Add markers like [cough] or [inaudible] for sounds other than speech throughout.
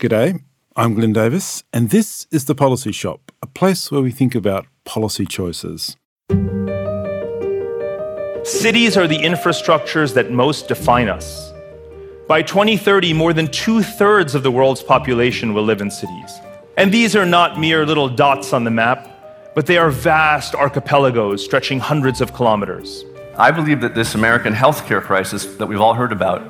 G'day, I'm Glyn Davis, and this is The Policy Shop, a place where we think about policy choices. Cities are the infrastructures that most define us. By 2030, more than two thirds of the world's population will live in cities. And these are not mere little dots on the map, but they are vast archipelagos stretching hundreds of kilometers. I believe that this American healthcare crisis that we've all heard about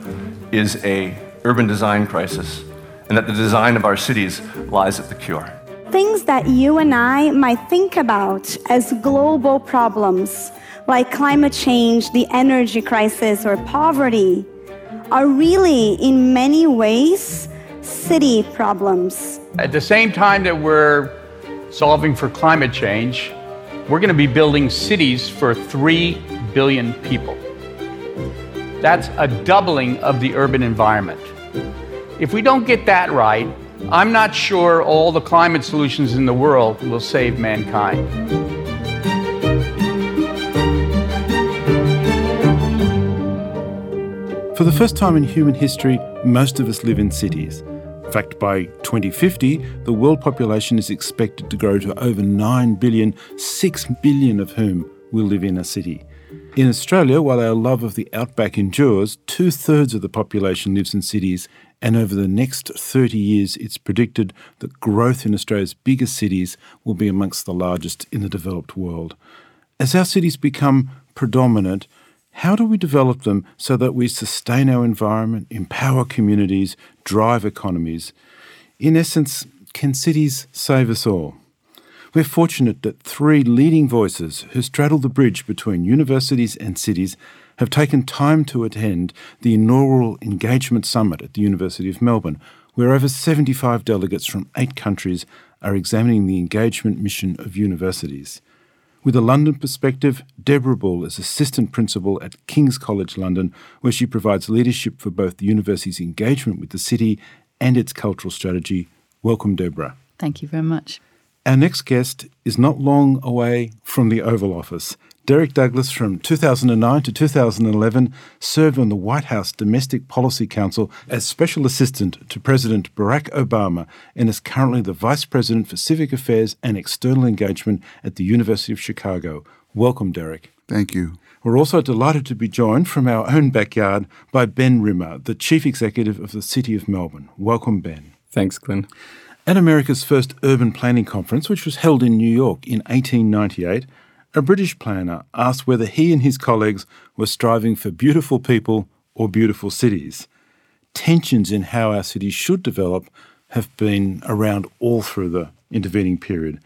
is a urban design crisis, and that the design of our cities lies at the cure. Things that you and I might think about as global problems, like climate change, the energy crisis, or poverty, are really, in many ways, city problems. At the same time that we're solving for climate change, we're going to be building cities for 3 billion people. That's a doubling of the urban environment. If we don't get that right, I'm not sure all the climate solutions in the world will save mankind. For the first time in human history, most of us live in cities. In fact, by 2050, the world population is expected to grow to over 9 billion, 6 billion of whom will live in a city. In Australia, while our love of the outback endures, two thirds of the population lives in cities, and over the next 30 years, it's predicted that growth in Australia's biggest cities will be amongst the largest in the developed world. As our cities become predominant, how do we develop them so that we sustain our environment, empower communities, drive economies? In essence, can cities save us all? We're fortunate that three leading voices who straddle the bridge between universities and cities have taken time to attend the inaugural Engagement Summit at the University of Melbourne, where over 75 delegates from eight countries are examining the engagement mission of universities. With a London perspective, Deborah Bull is Assistant Principal at King's College London, where she provides leadership for both the university's engagement with the city and its cultural strategy. Welcome, Deborah. Thank you very much. Our next guest is not long away from the Oval Office. Derek Douglas, from 2009 to 2011, served on the White House Domestic Policy Council as Special Assistant to President Barack Obama and is currently the Vice President for Civic Affairs and External Engagement at the University of Chicago. Welcome, Derek. Thank you. We're also delighted to be joined from our own backyard by Ben Rimmer, the Chief Executive of the City of Melbourne. Welcome, Ben. Thanks, Glyn. At America's first urban planning conference, which was held in New York in 1898, a British planner asked whether he and his colleagues were striving for beautiful people or beautiful cities. Tensions in how our cities should develop have been around all through the intervening period.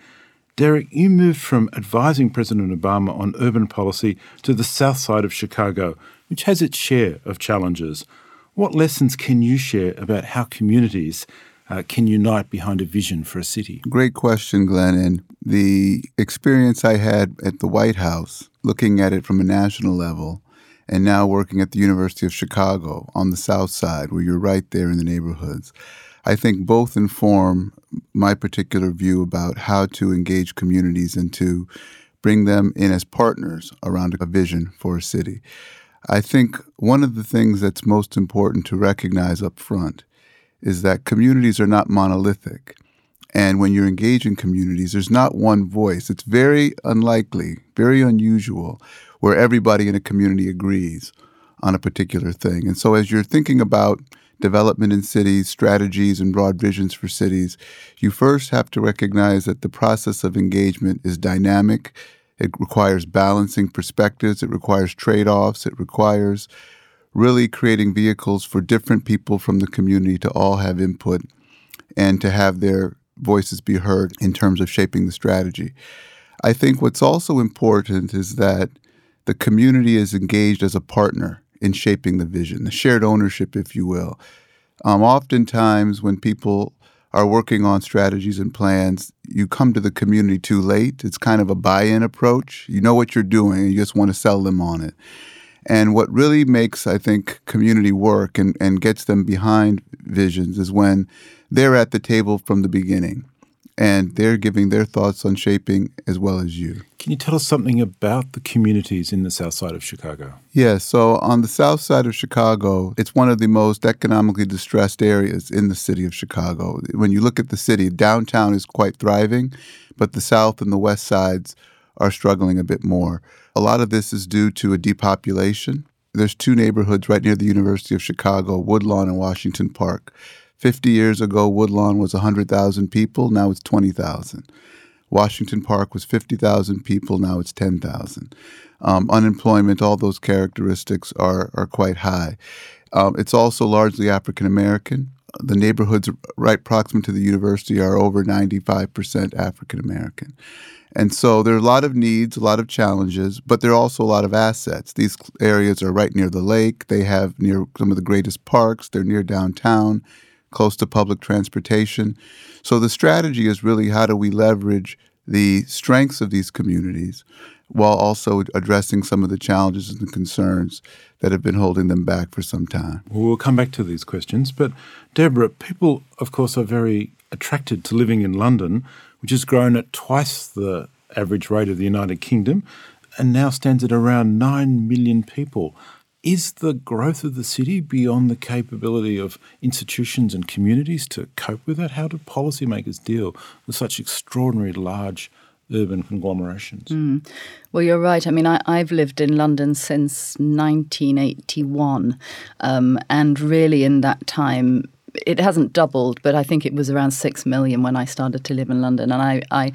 Derek, you moved from advising President Obama on urban policy to the south side of Chicago, which has its share of challenges. What lessons can you share about how communities uh, can unite behind a vision for a city? Great question, Glyn. And the experience I had at the White House, looking at it from a national level, and now working at the University of Chicago on the South Side, where you're right there in the neighborhoods, I think both inform my particular view about how to engage communities and to bring them in as partners around a vision for a city. I think one of the things that's most important to recognize up front is that communities are not monolithic. And when you're engaging communities, there's not one voice. It's very unlikely, very unusual, where everybody in a community agrees on a particular thing. And so as you're thinking about development in cities, strategies, and broad visions for cities, you first have to recognize that the process of engagement is dynamic. It requires balancing perspectives, it requires trade offs, it requires really creating vehicles for different people from the community to all have input and to have their voices be heard in terms of shaping the strategy. I think what's also important is that the community is engaged as a partner in shaping the vision, the shared ownership, if you will. Um, oftentimes, when people are working on strategies and plans, you come to the community too late. It's kind of a buy in approach. You know what you're doing, you just want to sell them on it. And what really makes, I think, community work and, and gets them behind visions is when they're at the table from the beginning. and they're giving their thoughts on shaping as well as you. Can you tell us something about the communities in the south side of Chicago? Yeah, so on the south side of Chicago, it's one of the most economically distressed areas in the city of Chicago. When you look at the city, downtown is quite thriving, but the south and the west sides are struggling a bit more. A lot of this is due to a depopulation. There's two neighborhoods right near the University of Chicago, Woodlawn and Washington Park. 50 years ago, Woodlawn was 100,000 people, now it's 20,000. Washington Park was 50,000 people, now it's 10,000. Um, unemployment, all those characteristics are, are quite high. Um, it's also largely African American. The neighborhoods right proximate to the university are over 95% African American. And so there are a lot of needs, a lot of challenges, but there are also a lot of assets. These areas are right near the lake. They have near some of the greatest parks. They're near downtown, close to public transportation. So the strategy is really how do we leverage the strengths of these communities while also addressing some of the challenges and concerns that have been holding them back for some time. Well, we'll come back to these questions. But, Deborah, people, of course, are very attracted to living in London which has grown at twice the average rate of the United Kingdom and now stands at around 9 million people. Is the growth of the city beyond the capability of institutions and communities to cope with that? How do policymakers deal with such extraordinary large urban conglomerations? Mm. Well, you're right. I mean, I, have lived in London since 1981, um, and really in that time, it hasn't doubled, but I think it was around six million when I started to live in London. And I, I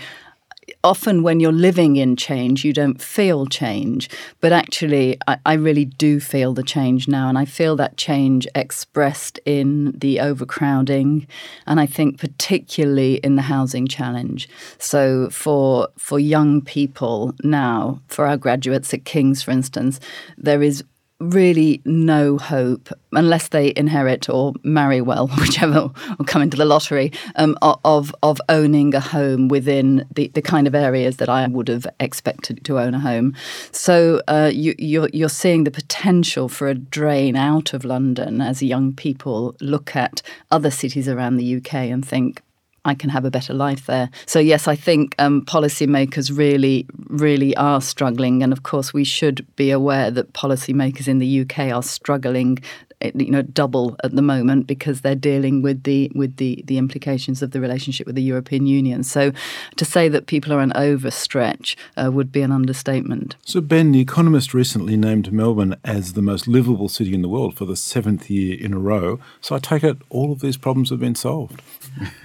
often when you're living in change, you don't feel change. But actually, I, I, really do feel the change now. And I feel that change expressed in the overcrowding. And I think particularly in the housing challenge. So for, for young people now, for our graduates at King's, for instance, there is really no hope unless they inherit or marry well, [laughs] whichever, or come into the lottery, um, of of owning a home within the, the kind of areas that I would have expected to own a home. So uh, you, you're you're seeing the potential for a drain out of London as young people look at other cities around the UK and think, I can have a better life there. So yes, I think um, policymakers really, really are struggling, and of course we should be aware that policymakers in the UK are struggling you know double at the moment because they're dealing with the with the the implications of the relationship with the European Union. So to say that people are an overstretch uh, would be an understatement. So Ben, the Economist recently named Melbourne as the most livable city in the world for the seventh year in a row. So I take it all of these problems have been solved. [laughs]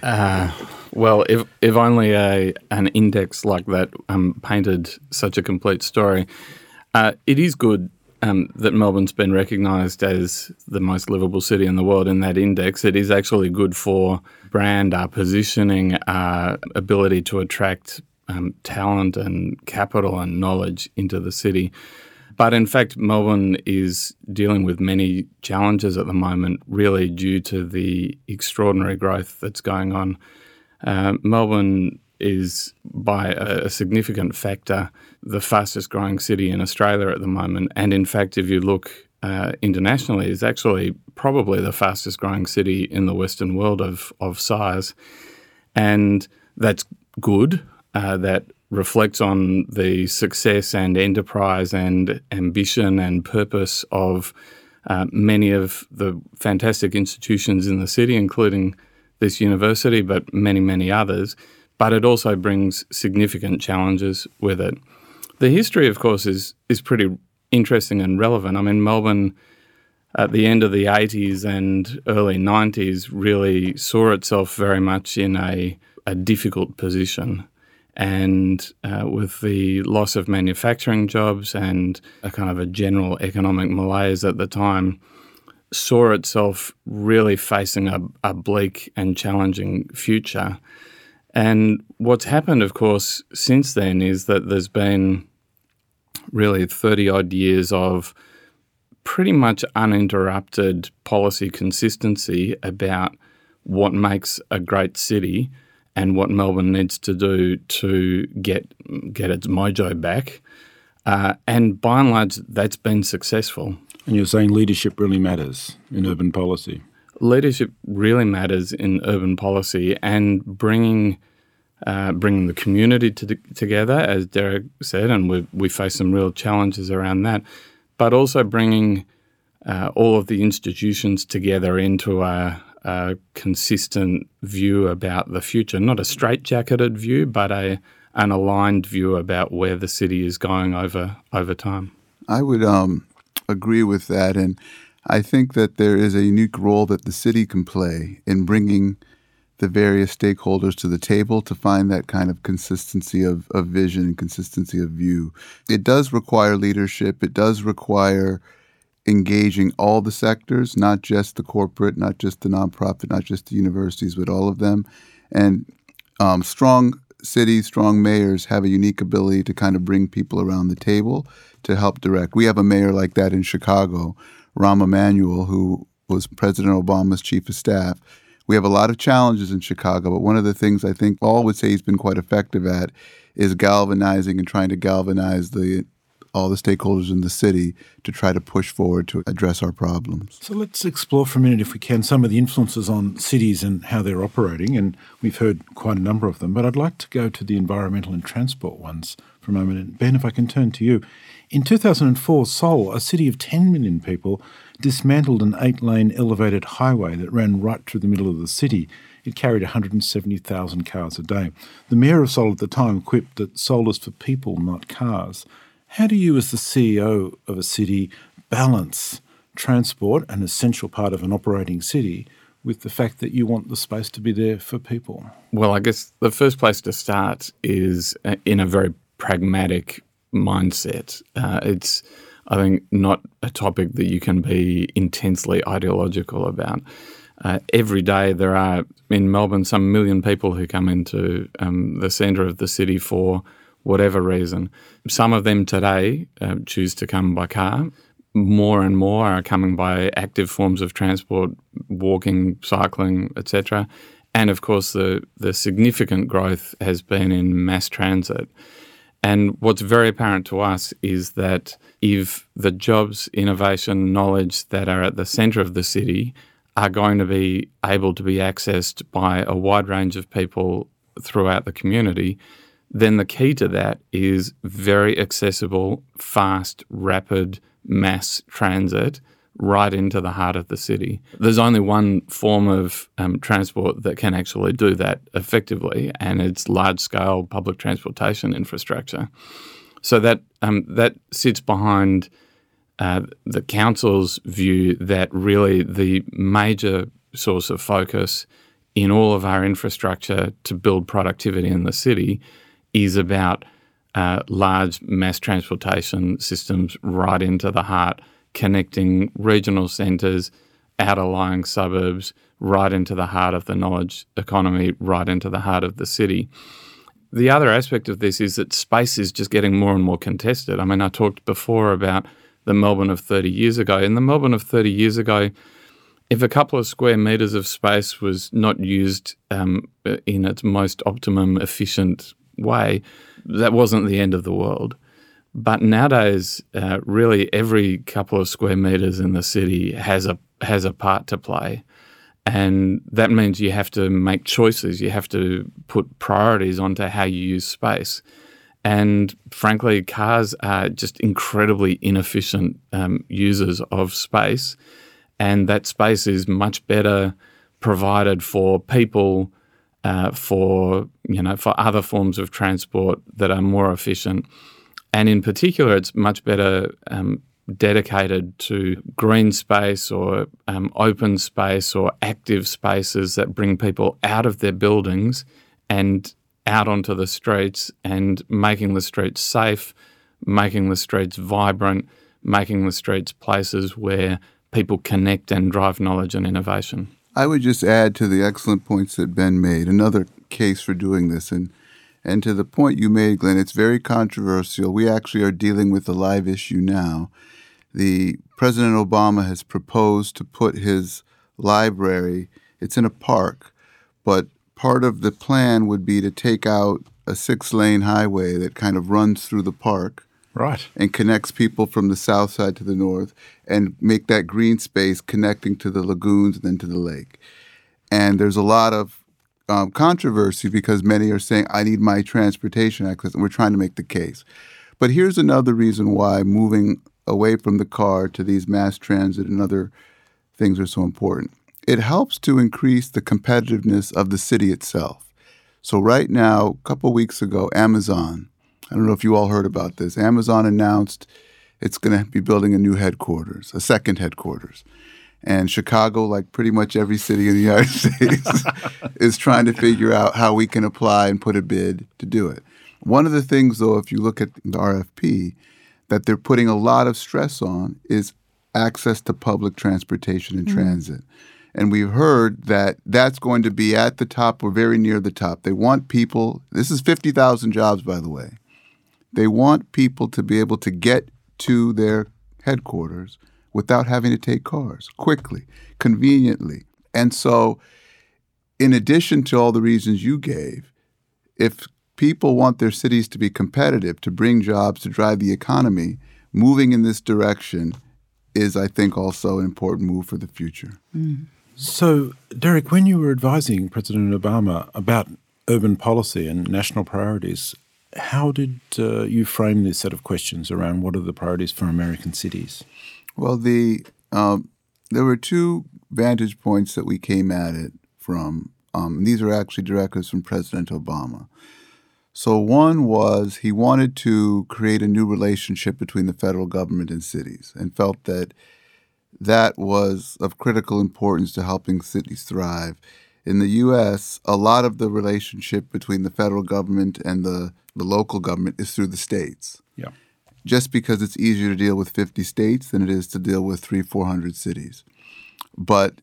Uh, well, if if only a an index like that um, painted such a complete story. Uh, it is good um, that Melbourne's been recognised as the most livable city in the world in that index, it is actually good for brand, our positioning, our ability to attract um, talent and capital and knowledge into the city. But in fact, Melbourne is dealing with many challenges at the moment, really due to the extraordinary growth that's going on. Uh, Melbourne is by a, a, significant factor the fastest growing city in Australia at the moment. And in fact, if you look uh, internationally, is actually probably the fastest growing city in the Western world of, of size. And that's good. Uh, that reflects on the success and enterprise and ambition and purpose of uh, many of the fantastic institutions in the city, including this university, but many, many others but it also brings significant challenges with it. The history, of course, is is pretty interesting and relevant. I mean, Melbourne at the end of the 80s and early 90s really saw itself very much in a, a difficult position. And uh, with the loss of manufacturing jobs and a kind of a general economic malaise at the time, saw itself really facing a, a bleak and challenging future. And what's happened, of course, since then is that there's been really 30 odd years of pretty much uninterrupted policy consistency about what makes a great city and what Melbourne needs to do to get get its mojo back. Uh, and by and large, that's been successful. And you're saying leadership really matters in urban policy? Leadership really matters in urban policy and bringing uh, bringing the community to, together, as Derek said, and we, we face some real challenges around that, but also bringing uh, all of the institutions together into a, a, consistent view about the future, not a straitjacketed view, but a an aligned view about where the city is going over over time. I would um, agree with that, and I think that there is a unique role that the city can play in bringing the various stakeholders to the table to find that kind of consistency of, of vision and consistency of view. It does require leadership. It does require engaging all the sectors, not just the corporate, not just the nonprofit, not just the universities, but all of them. And um, strong cities, strong mayors have a unique ability to kind of bring people around the table to help direct. We have a mayor like that in Chicago, Rahm Emanuel, who was President Obama's chief of staff. We have a lot of challenges in Chicago, but one of the things I think all would say he's been quite effective at is galvanizing and trying to galvanize the all the stakeholders in the city to try to push forward to address our problems. So let's explore for a minute, if we can, some of the influences on cities and how they're operating. And we've heard quite a number of them, but I'd like to go to the environmental and transport ones for a moment. And Ben, if I can turn to you. In 2004, Seoul, a city of 10 million people, dismantled an eight lane elevated highway that ran right through the middle of the city. It carried 170,000 cars a day. The mayor of Seoul at the time quipped that Seoul is for people, not cars. How do you, as the CEO of a city, balance transport, an essential part of an operating city, with the fact that you want the space to be there for people? Well, I guess the first place to start is uh, in a very pragmatic mindset. Uh, it's, I think, not a topic that you can be intensely ideological about. Uh, every day there are in Melbourne some million people who come into um, the centre of the city for whatever reason. Some of them today uh, choose to come by car. More and more are coming by active forms of transport, walking, cycling, etc. And of course, the, the significant growth has been in mass transit. And what's very apparent to us is that if the jobs, innovation, knowledge that are at the centre of the city are going to be able to be accessed by a wide range of people throughout the community, then the key to that is very accessible, fast, rapid mass transit right into the heart of the city. There's only one form of um, transport that can actually do that effectively, and it's large scale public transportation infrastructure. So that, um, that sits behind uh, the council's view that really the major source of focus in all of our infrastructure to build productivity in the city is about uh, large mass transportation systems right into the heart, connecting regional centres, outer lying suburbs, right into the heart of the knowledge economy, right into the heart of the city. The other aspect of this is that space is just getting more and more contested. I mean, I talked before about the Melbourne of 30 years ago. In the Melbourne of 30 years ago, if a couple of square metres of space was not used um, in its most optimum, efficient way, that wasn't the end of the world. But nowadays, uh, really every couple of square meters in the city has a has a part to play, and that means you have to make choices. You have to put priorities onto how you use space. And frankly, cars are just incredibly inefficient um, users of space, and that space is much better provided for people uh, for you know for other forms of transport that are more efficient, and in particular, it's much better um, dedicated to green space or um, open space or active spaces that bring people out of their buildings and out onto the streets and making the streets safe, making the streets vibrant, making the streets places where people connect and drive knowledge and innovation. I would just add to the excellent points that Ben made another case for doing this. And, and to the point you made, Glyn, it's very controversial. We actually are dealing with a live issue now. The President Obama has proposed to put his library, it's in a park, but part of the plan would be to take out a six lane highway that kind of runs through the park Right. And connects people from the south side to the north and make that green space connecting to the lagoons and then to the lake. And there's a lot of um, controversy because many are saying, I need my transportation access, and we're trying to make the case. But here's another reason why moving away from the car to these mass transit and other things are so important. It helps to increase the competitiveness of the city itself. So, right now, a couple weeks ago, Amazon, I don't know if you all heard about this, Amazon announced it's going to be building a new headquarters, a second headquarters. And Chicago, like pretty much every city in the United [laughs] States, [laughs] is trying to figure out how we can apply and put a bid to do it. One of the things, though, if you look at the RFP, that they're putting a lot of stress on is access to public transportation and mm-hmm. transit. And we've heard that that's going to be at the top or very near the top. They want people, this is 50,000 jobs, by the way. They want people to be able to get to their headquarters without having to take cars quickly, conveniently. And so, in addition to all the reasons you gave, if people want their cities to be competitive, to bring jobs, to drive the economy, moving in this direction is, I think, also an important move for the future. Mm. So, Derek, when you were advising President Obama about urban policy and national priorities, how did uh, you frame this set of questions around what are the priorities for American cities? Well, the um, there were two vantage points that we came at it from. Um, these are actually directives from President Obama. So, one was he wanted to create a new relationship between the federal government and cities and felt that that was of critical importance to helping cities thrive. In the US, a lot of the relationship between the federal government and the, the local government is through the states. Yeah. Just because it's easier to deal with 50 states than it is to deal with three, 400 cities. But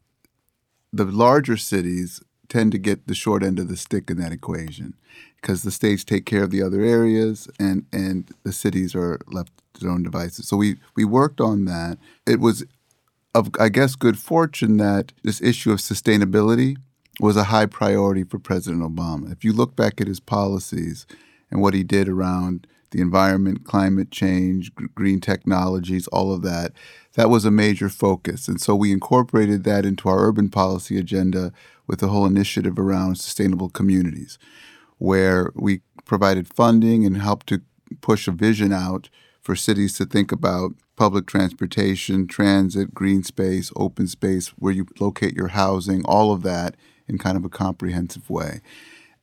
the larger cities tend to get the short end of the stick in that equation because the states take care of the other areas and, and the cities are left to their own devices. So we, we worked on that. It was of, I guess, good fortune that this issue of sustainability was a high priority for President Obama. If you look back at his policies and what he did around the environment, climate change, g- green technologies, all of that, that was a major focus. And so we incorporated that into our urban policy agenda with the whole initiative around sustainable communities, where we provided funding and helped to push a vision out for cities to think about public transportation, transit, green space, open space, where you locate your housing, all of that in kind of a comprehensive way.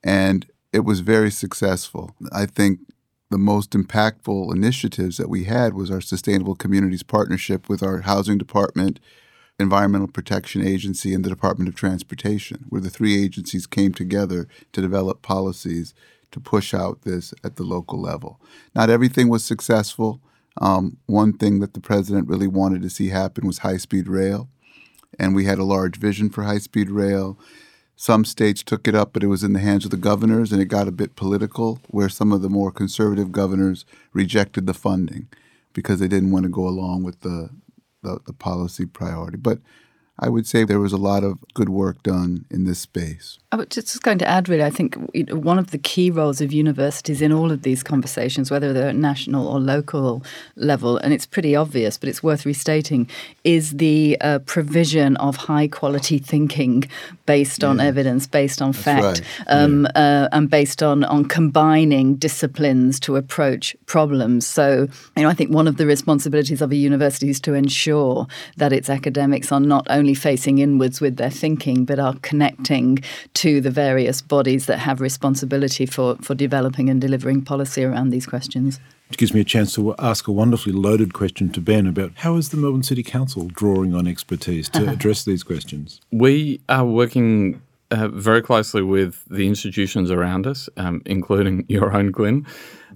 And it was very successful. I think the most impactful initiatives that we had was our Sustainable Communities Partnership with our Housing Department, Environmental Protection Agency, and the Department of Transportation, where the three agencies came together to develop policies to push out this at the local level. Not everything was successful. Um, one thing that the president really wanted to see happen was high speed rail, and we had a large vision for high speed rail. Some states took it up, but it was in the hands of the governors, and it got a bit political, where some of the more conservative governors rejected the funding because they didn't want to go along with the, the, the policy priority. But I would say there was a lot of good work done in this space. I was just going to add, really, I think one of the key roles of universities in all of these conversations, whether they're at national or local level, and it's pretty obvious, but it's worth restating, is the uh, provision of high quality thinking based on yeah. evidence, based on That's fact, right. um, yeah. uh, and based on, on combining disciplines to approach problems. So, you know, I think one of the responsibilities of a university is to ensure that its academics are not only facing inwards with their thinking, but are connecting to the various bodies that have responsibility for, for developing and delivering policy around these questions. It gives me a chance to ask a wonderfully loaded question to Ben about how is the Melbourne City Council drawing on expertise to [laughs] address these questions? We are working uh, very closely with the institutions around us, um, including [laughs] your own, Glyn,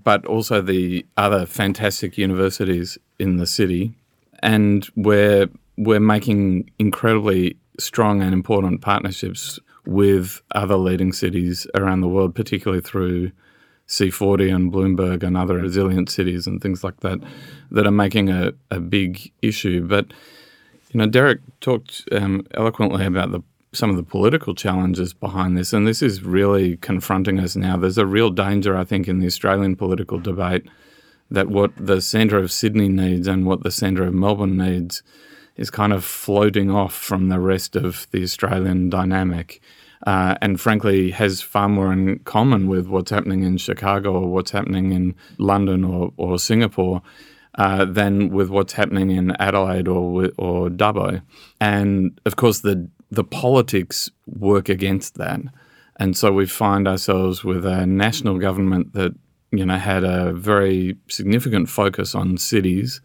but also the other fantastic universities in the city. And we're we're making incredibly strong and important partnerships with other leading cities around the world, particularly through C40 and Bloomberg and other resilient cities and things like that, that are making a, a big issue. But, you know, Derek talked um, eloquently about the some of the political challenges behind this, and this is really confronting us now. There's a real danger, I think, in the Australian political debate that what the centre of Sydney needs and what the centre of Melbourne needs is kind of floating off from the rest of the Australian dynamic. uh, and frankly has far more in common with what's happening in Chicago or what's happening in London or, or Singapore. Uh, than with what's happening in Adelaide or or Dubbo, and of course the the politics work against that, and so we find ourselves with a national government that you know had a very significant focus on cities,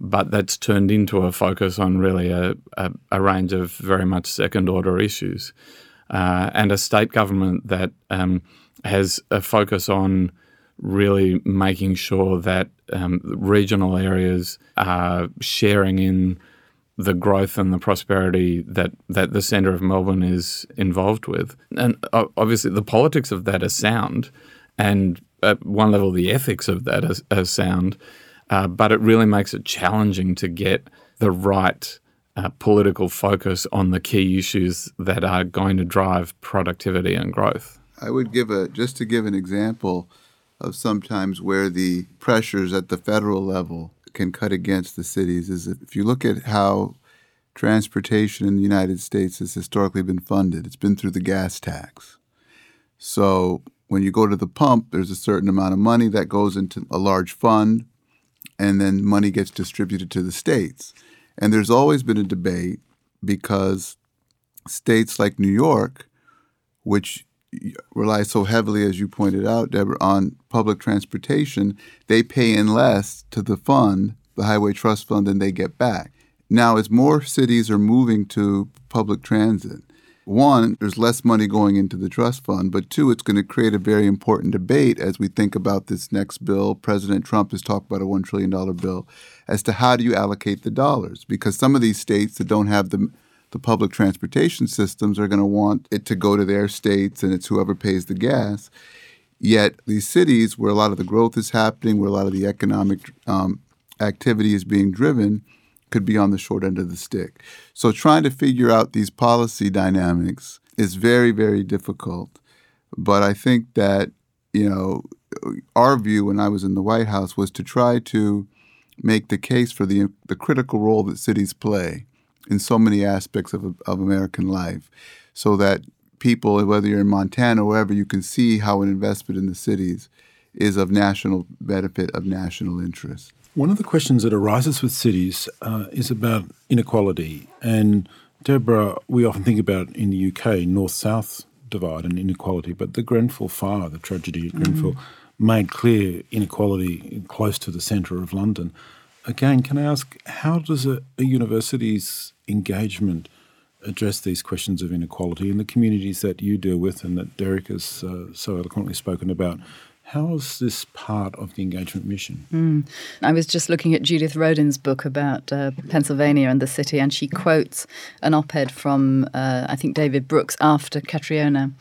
but that's turned into a focus on really a, a, a range of very much second order issues, uh, and a state government that um, has a focus on really making sure that um, regional areas are sharing in the growth and the prosperity that, that the centre of Melbourne is involved with. And uh, obviously, the politics of that are sound, and at one level, the ethics of that are, are sound, uh, but it really makes it challenging to get the right uh, political focus on the key issues that are going to drive productivity and growth. I would give a, just to give an example, of sometimes where the pressures at the federal level can cut against the cities is if you look at how transportation in the United States has historically been funded, it's been through the gas tax. So when you go to the pump, there's a certain amount of money that goes into a large fund, and then money gets distributed to the states. And there's always been a debate because states like New York, which rely so heavily, as you pointed out, Deborah, on public transportation, they pay in less to the fund, the Highway Trust Fund, than they get back. Now, as more cities are moving to public transit, one, there's less money going into the trust fund, but two, it's going to create a very important debate as we think about this next bill. President Trump has talked about a $1 trillion bill as to how do you allocate the dollars? Because some of these states that don't have the the public transportation systems are going to want it to go to their states and it's whoever pays the gas. Yet these cities where a lot of the growth is happening, where a lot of the economic um, activity is being driven, could be on the short end of the stick. So trying to figure out these policy dynamics is very, very difficult. But I think that, you know, our view when I was in the White House was to try to make the case for the, the critical role that cities play in so many aspects of, of American life so that people, whether you're in Montana or wherever, you can see how an investment in the cities is of national benefit, of national interest. One of the questions that arises with cities uh, is about inequality. And Deborah, we often think about in the UK north south divide and inequality, but the Grenfell fire, the tragedy at Grenfell, mm. made clear inequality close to the centre of London. Again, can I ask, how does a, a university's engagement address these questions of inequality in the communities that you deal with and that Derek has uh, so eloquently spoken about? How is this part of the engagement mission? Mm. I was just looking at Judith Rodin's book about uh, Pennsylvania and the city, and she quotes an op ed from, uh, I think, David Brooks after Katrina,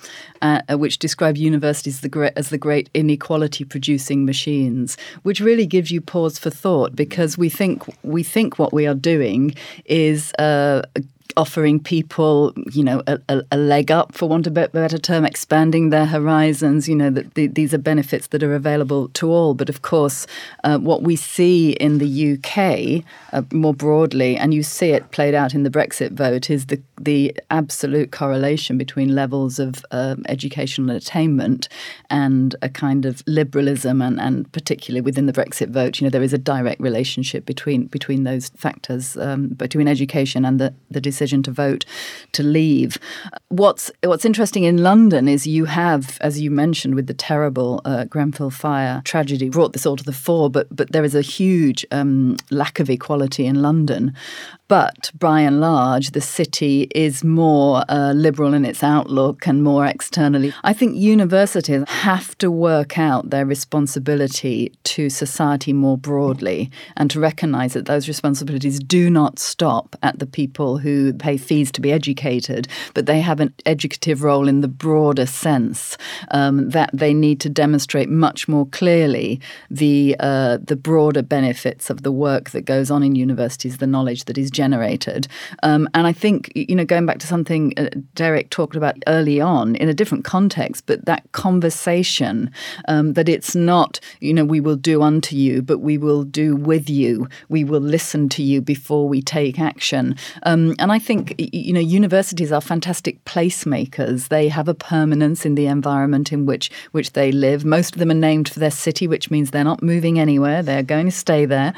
uh, which described universities as the great inequality producing machines, which really gives you pause for thought because we think, we think what we are doing is uh, offering people, you know, a, a, a, leg up, for want of a better term, expanding their horizons. You know, that the, these are benefits that are available to all. But of course, uh, what we see in the UK uh, more broadly, and you see it played out in the Brexit vote, is the the absolute correlation between levels of um, educational attainment and a kind of liberalism, and, and particularly within the Brexit vote, you know, there is a direct relationship between between those factors, um, between education and the the decision to vote to leave. What's what's interesting in London is you have, as you mentioned, with the terrible uh, Grenfell fire tragedy, brought this all to the fore. But but there is a huge um, lack of equality in London. But by and large, the city is more uh, liberal in its outlook and more externally. I think universities have to work out their responsibility to society more broadly and to recognize that those responsibilities do not stop at the people who pay fees to be educated, but they have an educative role in the broader sense um, that they need to demonstrate much more clearly the uh, the broader benefits of the work that goes on in universities, the knowledge that is generated. Um, and I think, you know, going back to something uh, Derek talked about early on in a different context, but that conversation um, that it's not, you know, we will do unto you, but we will do with you. We will listen to you before we take action. Um, and I think, you know, universities are fantastic placemakers. They have a permanence in the environment in which which they live. Most of them are named for their city, which means they're not moving anywhere. They're going to stay there.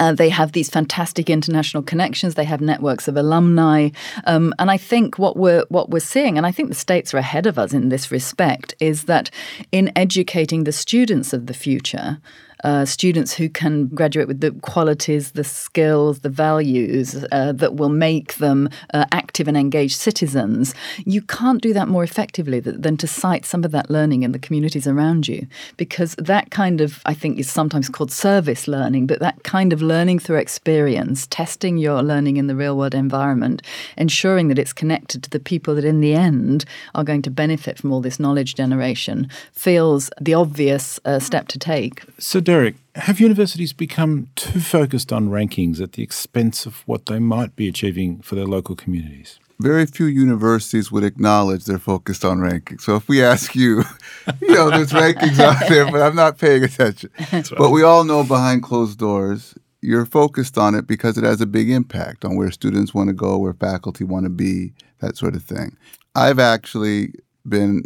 Uh, they have these fantastic international connections. They have networks of alumni, um, and I think what we're what we're seeing, and I think the states are ahead of us in this respect, is that in educating the students of the future uh, students who can graduate with the qualities, the skills, the values uh, that will make them uh, active and engaged citizens, you can't do that more effectively than to cite some of that learning in the communities around you. Because that kind of, I think, is sometimes called service learning, but that kind of learning through experience, testing your learning in the real world environment, ensuring that it's connected to the people that in the end are going to benefit from all this knowledge generation, feels the obvious uh, step to take. So, Derek, have universities become too focused on rankings at the expense of what they might be achieving for their local communities? Very few universities would acknowledge they're focused on rankings. So if we ask you, [laughs] you know, there's rankings out there, but I'm not paying attention. [laughs] Right. But we all know behind closed doors, you're focused on it because it has a big impact on where students want to go, where faculty want to be, that sort of thing. I've actually been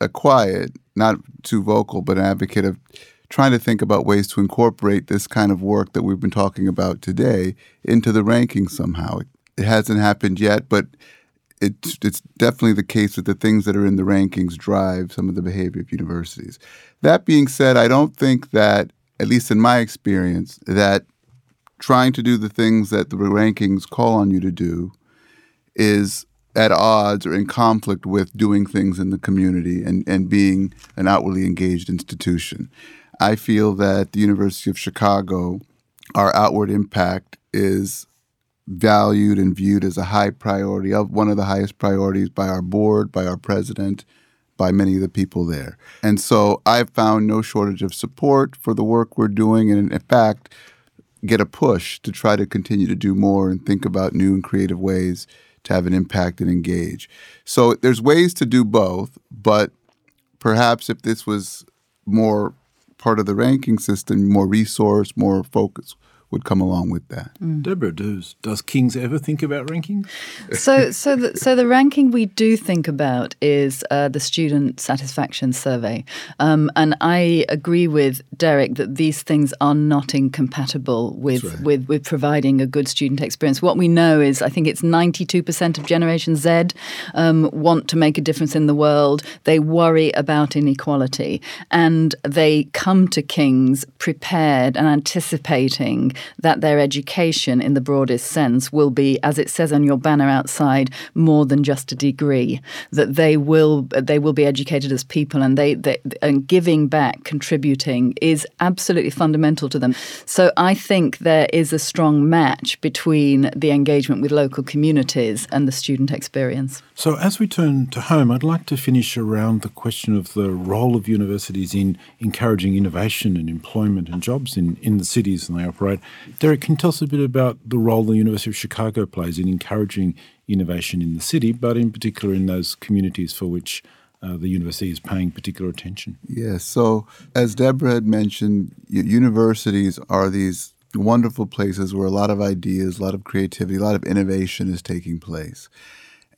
a quiet, not too vocal, but an advocate of trying to think about ways to incorporate this kind of work that we've been talking about today into the rankings somehow. It, hasn't happened yet, but it's, it's definitely the case that the things that are in the rankings drive some of the behavior of universities. That being said, I don't think that, at least in my experience, that trying to do the things that the rankings call on you to do is at odds or in conflict with doing things in the community and, and being an outwardly engaged institution. I feel that the University of Chicago, our outward impact is valued and viewed as a high priority, of one of the highest priorities by our board, by our president, by many of the people there. And so I've found no shortage of support for the work we're doing, and in fact, get a push to try to continue to do more and think about new and creative ways to have an impact and engage. So there's ways to do both, but perhaps if this was more part of the ranking system, more resource, more focus would come along with that. Mm. Deborah, does does King's ever think about ranking? so, so the, so the ranking we do think about is uh, the student satisfaction survey, um, and I agree with Derek that these things are not incompatible with right. with with providing a good student experience. What we know is, I think it's ninety two percent of Generation Z um, want to make a difference in the world. They worry about inequality, and they come to King's prepared and anticipating that their education, in the broadest sense, will be, as it says on your banner outside, more than just a degree. That they will they will be educated as people, and they, they and giving back, contributing is absolutely fundamental to them. So I think there is a strong match between the engagement with local communities and the student experience. So as we turn to home, I'd like to finish around the question of the role of universities in encouraging innovation and employment and jobs in, in the cities and they operate. Derek, can you tell us a bit about the role the University of Chicago plays in encouraging innovation in the city, but in particular in those communities for which uh, the university is paying particular attention? Yes. So, as Deborah had mentioned, universities are these wonderful places where a lot of ideas, a lot of creativity, a lot of innovation is taking place.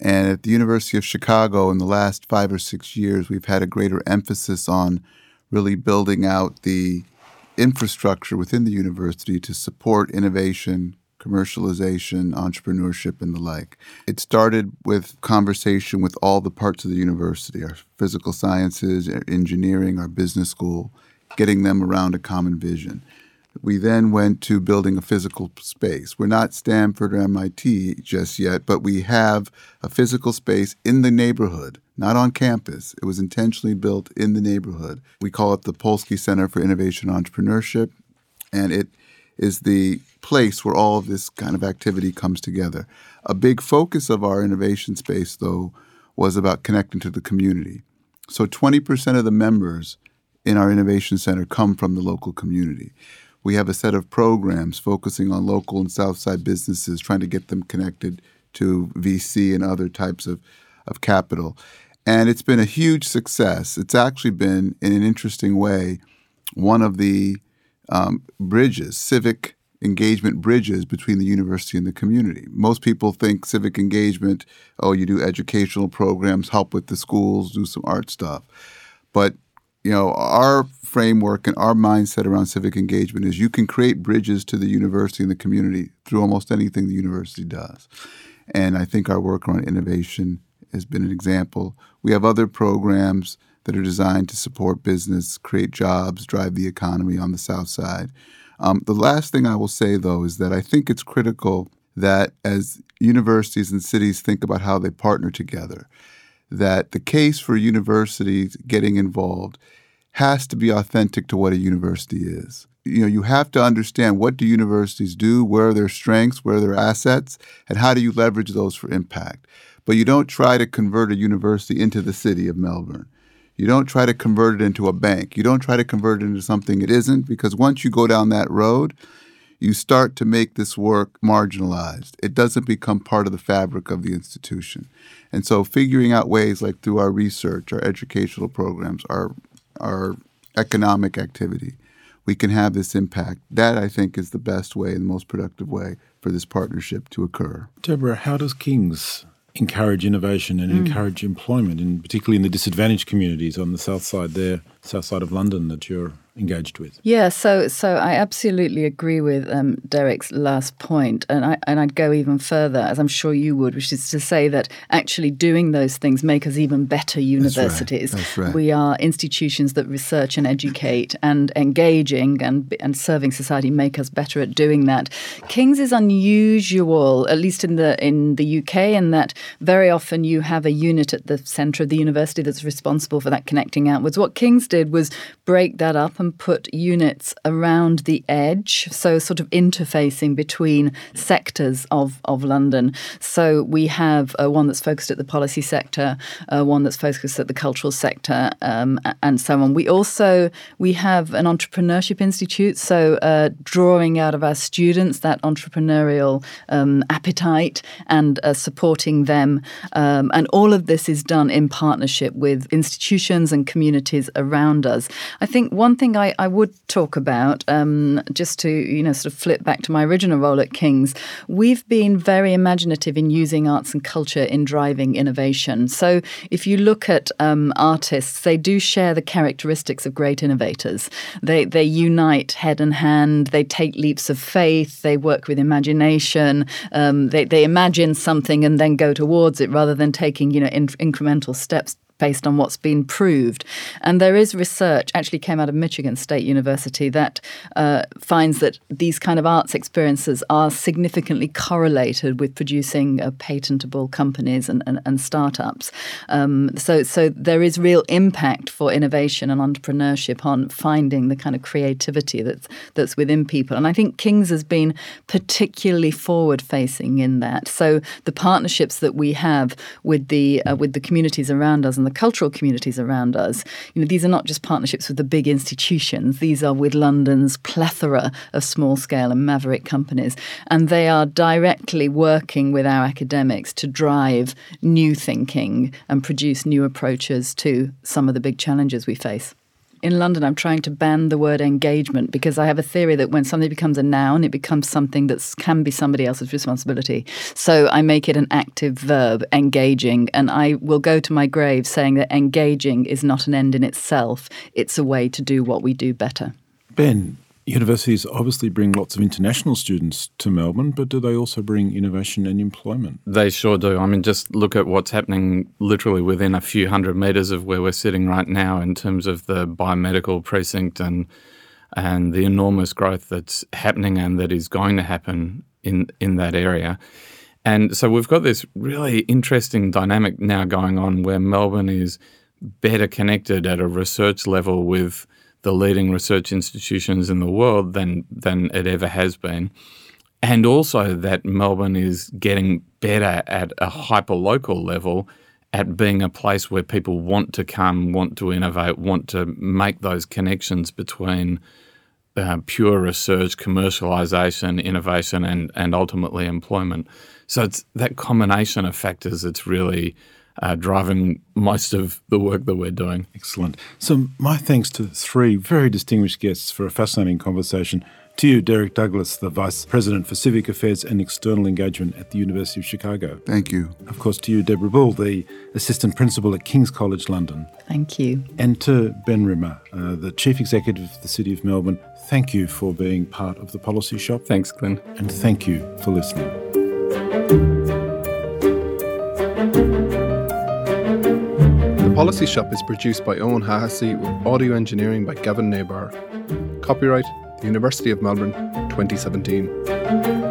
And at the University of Chicago, in the last five or six years, we've had a greater emphasis on really building out the infrastructure within the university to support innovation, commercialization, entrepreneurship, and the like. It started with conversation with all the parts of the university our physical sciences, our engineering, our business school, getting them around a common vision. We then went to building a physical space. We're not Stanford or MIT just yet, but we have a physical space in the neighborhood, not on campus. It was intentionally built in the neighborhood. We call it the Polsky Center for Innovation Entrepreneurship, and it is the place where all of this kind of activity comes together. A big focus of our innovation space, though, was about connecting to the community. So 20% of the members in our innovation center come from the local community We have a set of programs focusing on local and Southside businesses, trying to get them connected to VC and other types of, of capital. And it's been a huge success. It's actually been, in an interesting way, one of the um, bridges, civic engagement bridges between the university and the community. Most people think civic engagement, oh, you do educational programs, help with the schools, do some art stuff. But you know, our framework and our mindset around civic engagement is you can create bridges to the university and the community through almost anything the university does. And I think our work around innovation has been an example. We have other programs that are designed to support business, create jobs, drive the economy on the South Side. Um, the last thing I will say, though, is that I think it's critical that as universities and cities think about how they partner together, that the case for universities getting involved has to be authentic to what a university is. You know, you have to understand what do universities do, where are their strengths, where are their assets, and how do you leverage those for impact. But you don't try to convert a university into the city of Melbourne. You don't try to convert it into a bank. You don't try to convert it into something it isn't, because once you go down that road, you start to make this work marginalized. It doesn't become part of the fabric of the institution. And so figuring out ways like through our research, our educational programs, our our economic activity, we can have this impact. That I think is the best way and the most productive way for this partnership to occur. Deborah, how does King's encourage innovation and mm. encourage employment, and particularly in the disadvantaged communities on the south side there, south side of London that you're engaged with. Yeah, so so I absolutely agree with um, Derek's last point, and I and I'd go even further, as I'm sure you would, which is to say that actually doing those things make us even better universities. That's right. That's right. We are institutions that research and educate, and engaging and and serving society make us better at doing that. King's is unusual, at least in the in the UK, in that very often you have a unit at the centre of the university that's responsible for that connecting outwards. What King's did was break that up and put units around the edge, so sort of interfacing between sectors of, of London. So we have uh, one that's focused at the policy sector, uh, one that's focused at the cultural sector, um, and so on. We also we have an entrepreneurship institute, so uh, drawing out of our students that entrepreneurial um, appetite and uh, supporting them, um, and all of this is done in partnership with institutions and communities around us. I think one thing I, I would talk about, um, just to you know sort of flip back to my original role at King's, we've been very imaginative in using arts and culture in driving innovation. So if you look at um, artists, they do share the characteristics of great innovators. They they unite head and hand. They take leaps of faith. They work with imagination. Um, they they imagine something and then go towards it rather than taking you know in, incremental steps based on what's been proved. And there is research, actually came out of Michigan State University, that uh, finds that these kind of arts experiences are significantly correlated with producing uh, patentable companies and, and, and startups. Um, so, so there is real impact for innovation and entrepreneurship on finding the kind of creativity that's that's within people. And I think King's has been particularly forward facing in that. So the partnerships that we have with the uh, with the communities around us and the the cultural communities around us. You know, these are not just partnerships with the big institutions. These are with London's plethora of small scale and maverick companies, and they are directly working with our academics to drive new thinking and produce new approaches to some of the big challenges we face in London, I'm trying to ban the word engagement because I have a theory that when something becomes a noun, it becomes something that can be somebody else's responsibility. So I make it an active verb, engaging, and I will go to my grave saying that engaging is not an end in itself, it's a way to do what we do better. Ben, Universities obviously bring lots of international students to Melbourne, but do they also bring innovation and employment? They sure do. I mean, just look at what's happening literally within a few hundred metres of where we're sitting right now in terms of the biomedical precinct and and the enormous growth that's happening and that is going to happen in in that area. And so we've got this really interesting dynamic now going on where Melbourne is better connected at a research level with the leading research institutions in the world than than it ever has been. And also that Melbourne is getting better at a hyper local level at being a place where people want to come, want to innovate, want to make those connections between uh, pure research, commercialization, innovation, and, and ultimately employment. So it's that combination of factors that's really uh, driving most of the work that we're doing. Excellent. So, my thanks to three very distinguished guests for a fascinating conversation. To you, Derek Douglas, the Vice President for Civic Affairs and External Engagement at the University of Chicago. Thank you. Of course, to you, Deborah Bull, the Assistant Principal at King's College London. Thank you. And to Ben Rimmer, uh, the Chief Executive of the City of Melbourne, thank you for being part of the Policy Shop. Thanks, Glyn. And thank you for listening. Policy Shop is produced by Eoin Hahessy with audio engineering by Gavin Nebauer. Copyright University of Melbourne 2017.